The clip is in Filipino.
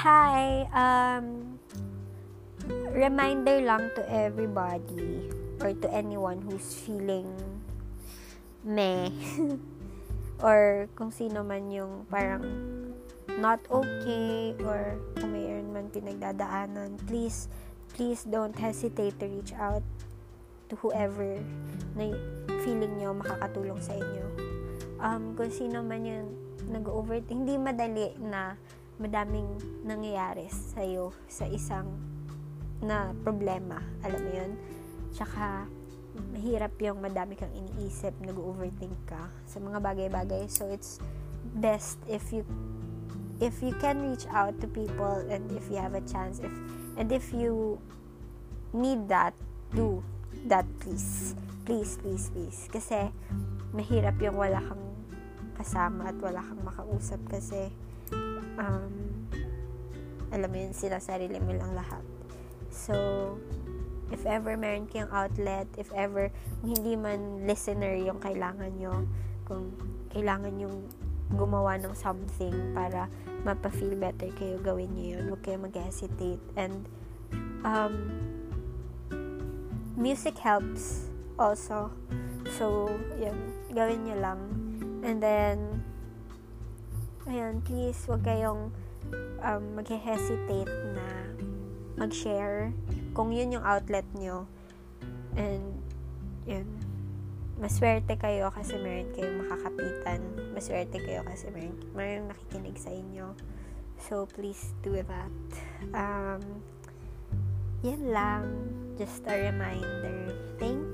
Hi! Um, reminder lang to everybody or to anyone who's feeling meh or kung sino man yung parang not okay or kung mayroon man pinagdadaanan, please, please don't hesitate to reach out to whoever na feeling nyo makakatulong sa inyo. Um, kung sino man yung nag-overthink, hindi madali na madaming nangyayari sa'yo sa isang na problema alam mo yun? Tsaka mahirap yung madami kang iniisip, nag-overthink ka sa mga bagay-bagay. So, it's best if you if you can reach out to people and if you have a chance if and if you need that do that please. Please please please. Kasi mahirap yung wala kang kasama at wala kang makausap kasi um, alam mo yun sinasarili mo lang lahat so if ever meron kayong outlet, if ever, kung hindi man listener yung kailangan nyo, kung kailangan yung gumawa ng something para mapa-feel better kayo, gawin nyo yun. Huwag kayo mag-hesitate. And, um, music helps also. So, yun, gawin nyo lang. And then, ayun, please, huwag kayong um, mag-hesitate na mag-share kung yun yung outlet nyo. And yun. Maswerte kayo kasi meron kayong makakapitan. Maswerte kayo kasi meron, meron nakikinig sa inyo. So please do that. Um, yan lang. Just a reminder. Thank